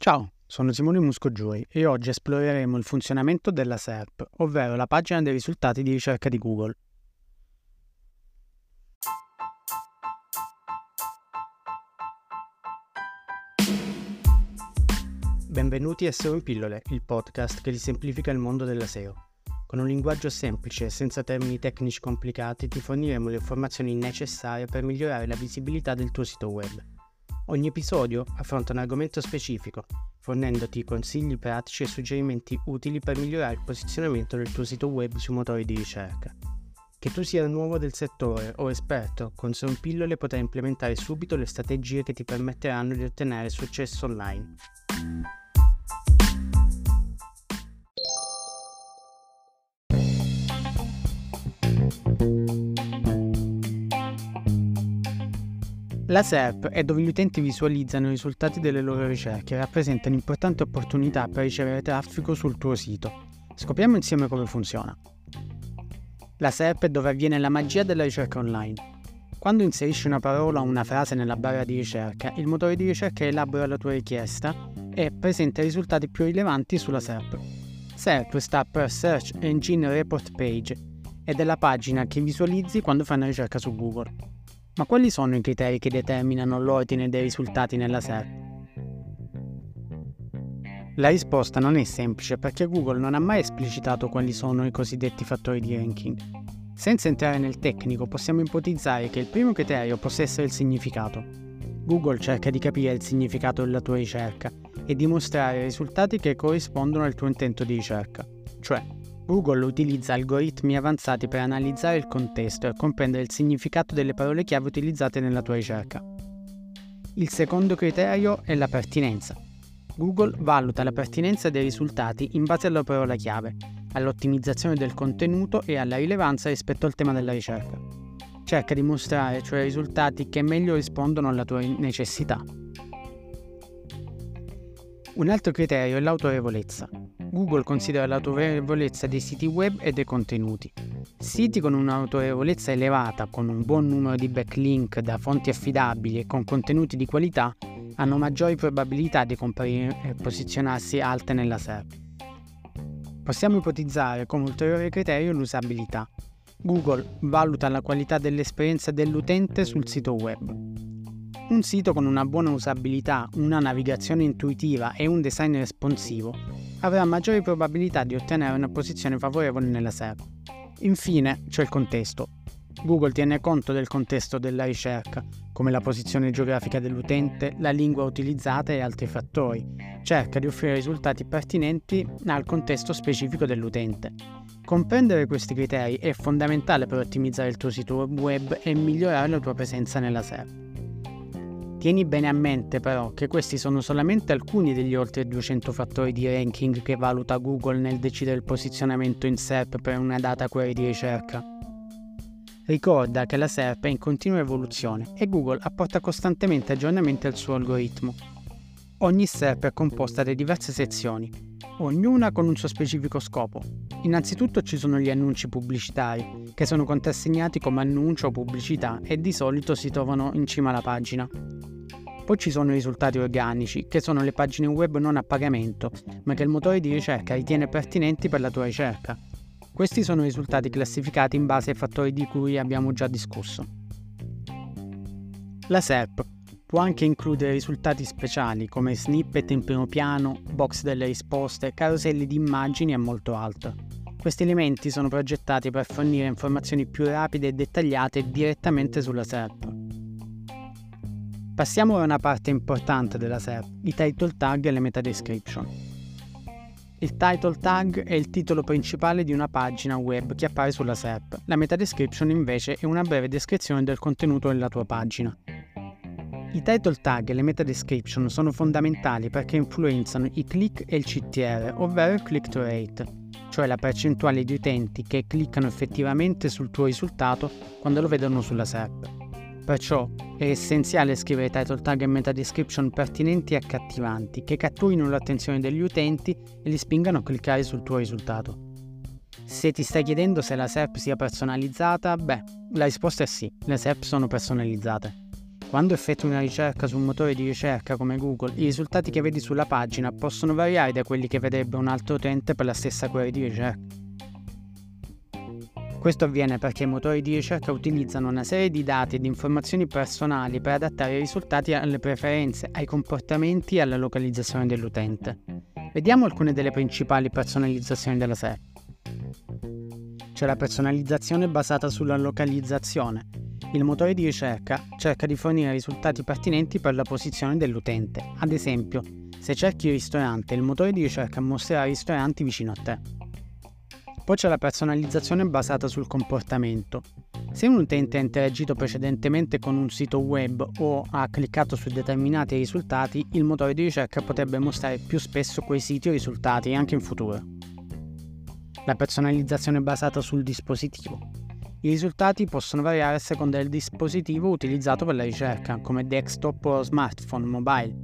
Ciao, sono Simone Muscogiuri e oggi esploreremo il funzionamento della SERP, ovvero la pagina dei risultati di ricerca di Google. Benvenuti a SEO in pillole, il podcast che ti semplifica il mondo della SEO. Con un linguaggio semplice e senza termini tecnici complicati ti forniremo le informazioni necessarie per migliorare la visibilità del tuo sito web. Ogni episodio affronta un argomento specifico, fornendoti consigli pratici e suggerimenti utili per migliorare il posizionamento del tuo sito web sui motori di ricerca. Che tu sia nuovo del settore o esperto, con Sound Pillole potrai implementare subito le strategie che ti permetteranno di ottenere successo online. La SERP è dove gli utenti visualizzano i risultati delle loro ricerche e rappresenta un'importante opportunità per ricevere traffico sul tuo sito. Scopriamo insieme come funziona. La SERP è dove avviene la magia della ricerca online. Quando inserisci una parola o una frase nella barra di ricerca, il motore di ricerca elabora la tua richiesta e presenta i risultati più rilevanti sulla SERP. SERP sta per Search Engine Report Page ed è la pagina che visualizzi quando fai una ricerca su Google. Ma quali sono i criteri che determinano l'ordine dei risultati nella SERP? La risposta non è semplice perché Google non ha mai esplicitato quali sono i cosiddetti fattori di ranking. Senza entrare nel tecnico possiamo ipotizzare che il primo criterio possa essere il significato. Google cerca di capire il significato della tua ricerca e dimostrare risultati che corrispondono al tuo intento di ricerca, cioè Google utilizza algoritmi avanzati per analizzare il contesto e comprendere il significato delle parole chiave utilizzate nella tua ricerca. Il secondo criterio è la pertinenza. Google valuta la pertinenza dei risultati in base alla parola chiave, all'ottimizzazione del contenuto e alla rilevanza rispetto al tema della ricerca. Cerca di mostrare cioè risultati che meglio rispondono alla tua necessità. Un altro criterio è l'autorevolezza. Google considera l'autorevolezza dei siti web e dei contenuti. Siti con un'autorevolezza elevata, con un buon numero di backlink da fonti affidabili e con contenuti di qualità, hanno maggiori probabilità di comparire e posizionarsi alte nella SERP. Possiamo ipotizzare come ulteriore criterio l'usabilità. Google valuta la qualità dell'esperienza dell'utente sul sito web. Un sito con una buona usabilità, una navigazione intuitiva e un design responsivo avrà maggiori probabilità di ottenere una posizione favorevole nella SERP. Infine c'è il contesto. Google tiene conto del contesto della ricerca, come la posizione geografica dell'utente, la lingua utilizzata e altri fattori. Cerca di offrire risultati pertinenti al contesto specifico dell'utente. Comprendere questi criteri è fondamentale per ottimizzare il tuo sito web e migliorare la tua presenza nella SERP. Tieni bene a mente però che questi sono solamente alcuni degli oltre 200 fattori di ranking che valuta Google nel decidere il posizionamento in SERP per una data query di ricerca. Ricorda che la SERP è in continua evoluzione e Google apporta costantemente aggiornamenti al suo algoritmo. Ogni SERP è composta da diverse sezioni, ognuna con un suo specifico scopo. Innanzitutto ci sono gli annunci pubblicitari, che sono contrassegnati come annuncio o pubblicità e di solito si trovano in cima alla pagina. Poi ci sono i risultati organici, che sono le pagine web non a pagamento, ma che il motore di ricerca ritiene pertinenti per la tua ricerca. Questi sono i risultati classificati in base ai fattori di cui abbiamo già discusso. La SERP può anche includere risultati speciali come snippet in primo piano, box delle risposte, caroselli di immagini e molto altro. Questi elementi sono progettati per fornire informazioni più rapide e dettagliate direttamente sulla SERP. Passiamo a una parte importante della SERP, i title tag e le meta description. Il title tag è il titolo principale di una pagina web che appare sulla SERP. La meta description invece è una breve descrizione del contenuto della tua pagina. I title tag e le meta description sono fondamentali perché influenzano i click e il CTR, ovvero il click to rate, cioè la percentuale di utenti che cliccano effettivamente sul tuo risultato quando lo vedono sulla SERP. Perciò è essenziale scrivere title tag e meta description pertinenti e accattivanti, che catturino l'attenzione degli utenti e li spingano a cliccare sul tuo risultato. Se ti stai chiedendo se la SERP sia personalizzata, beh, la risposta è sì, le SERP sono personalizzate. Quando effettui una ricerca su un motore di ricerca come Google, i risultati che vedi sulla pagina possono variare da quelli che vedrebbe un altro utente per la stessa query di ricerca. Questo avviene perché i motori di ricerca utilizzano una serie di dati e di informazioni personali per adattare i risultati alle preferenze, ai comportamenti e alla localizzazione dell'utente. Vediamo alcune delle principali personalizzazioni della SERP. C'è la personalizzazione basata sulla localizzazione. Il motore di ricerca cerca di fornire risultati pertinenti per la posizione dell'utente. Ad esempio, se cerchi ristorante, il motore di ricerca mostrerà ristoranti vicino a te. Poi c'è la personalizzazione basata sul comportamento. Se un utente ha interagito precedentemente con un sito web o ha cliccato su determinati risultati, il motore di ricerca potrebbe mostrare più spesso quei siti o risultati anche in futuro. La personalizzazione basata sul dispositivo. I risultati possono variare a seconda del dispositivo utilizzato per la ricerca, come desktop o smartphone mobile,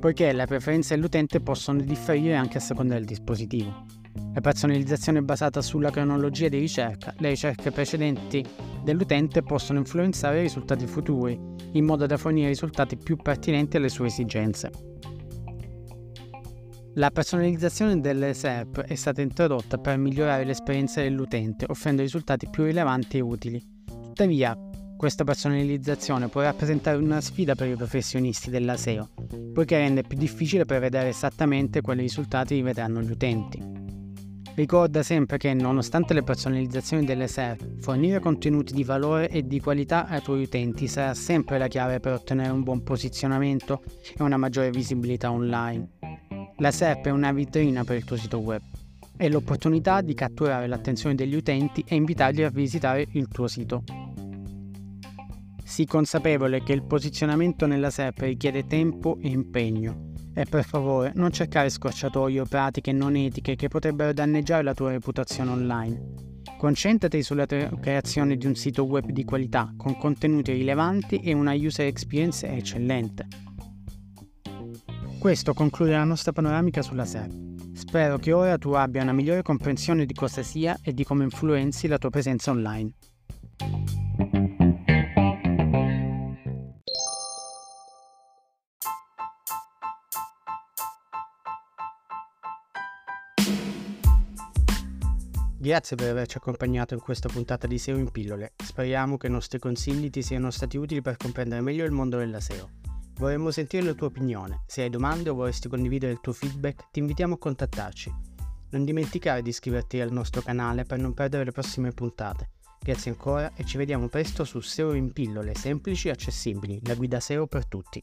poiché le preferenze dell'utente possono differire anche a seconda del dispositivo. La personalizzazione basata sulla cronologia di ricerca. Le ricerche precedenti dell'utente possono influenzare i risultati futuri, in modo da fornire risultati più pertinenti alle sue esigenze. La personalizzazione delle SERP è stata introdotta per migliorare l'esperienza dell'utente, offrendo risultati più rilevanti e utili. Tuttavia, questa personalizzazione può rappresentare una sfida per i professionisti della SEO, poiché rende più difficile prevedere esattamente quali risultati vedranno gli utenti. Ricorda sempre che, nonostante le personalizzazioni delle SERP, fornire contenuti di valore e di qualità ai tuoi utenti sarà sempre la chiave per ottenere un buon posizionamento e una maggiore visibilità online. La SERP è una vetrina per il tuo sito web. È l'opportunità di catturare l'attenzione degli utenti e invitarli a visitare il tuo sito. Sii consapevole che il posizionamento nella SERP richiede tempo e impegno e per favore non cercare scorciatoie o pratiche non etiche che potrebbero danneggiare la tua reputazione online. Concentrati sulla creazione di un sito web di qualità, con contenuti rilevanti e una user experience eccellente. Questo conclude la nostra panoramica sulla SERP. Spero che ora tu abbia una migliore comprensione di cosa sia e di come influenzi la tua presenza online. Grazie per averci accompagnato in questa puntata di SEO in pillole. Speriamo che i nostri consigli ti siano stati utili per comprendere meglio il mondo della SEO. Vorremmo sentire la tua opinione. Se hai domande o vorresti condividere il tuo feedback, ti invitiamo a contattarci. Non dimenticare di iscriverti al nostro canale per non perdere le prossime puntate. Grazie ancora e ci vediamo presto su SEO in pillole semplici e accessibili, la guida SEO per tutti.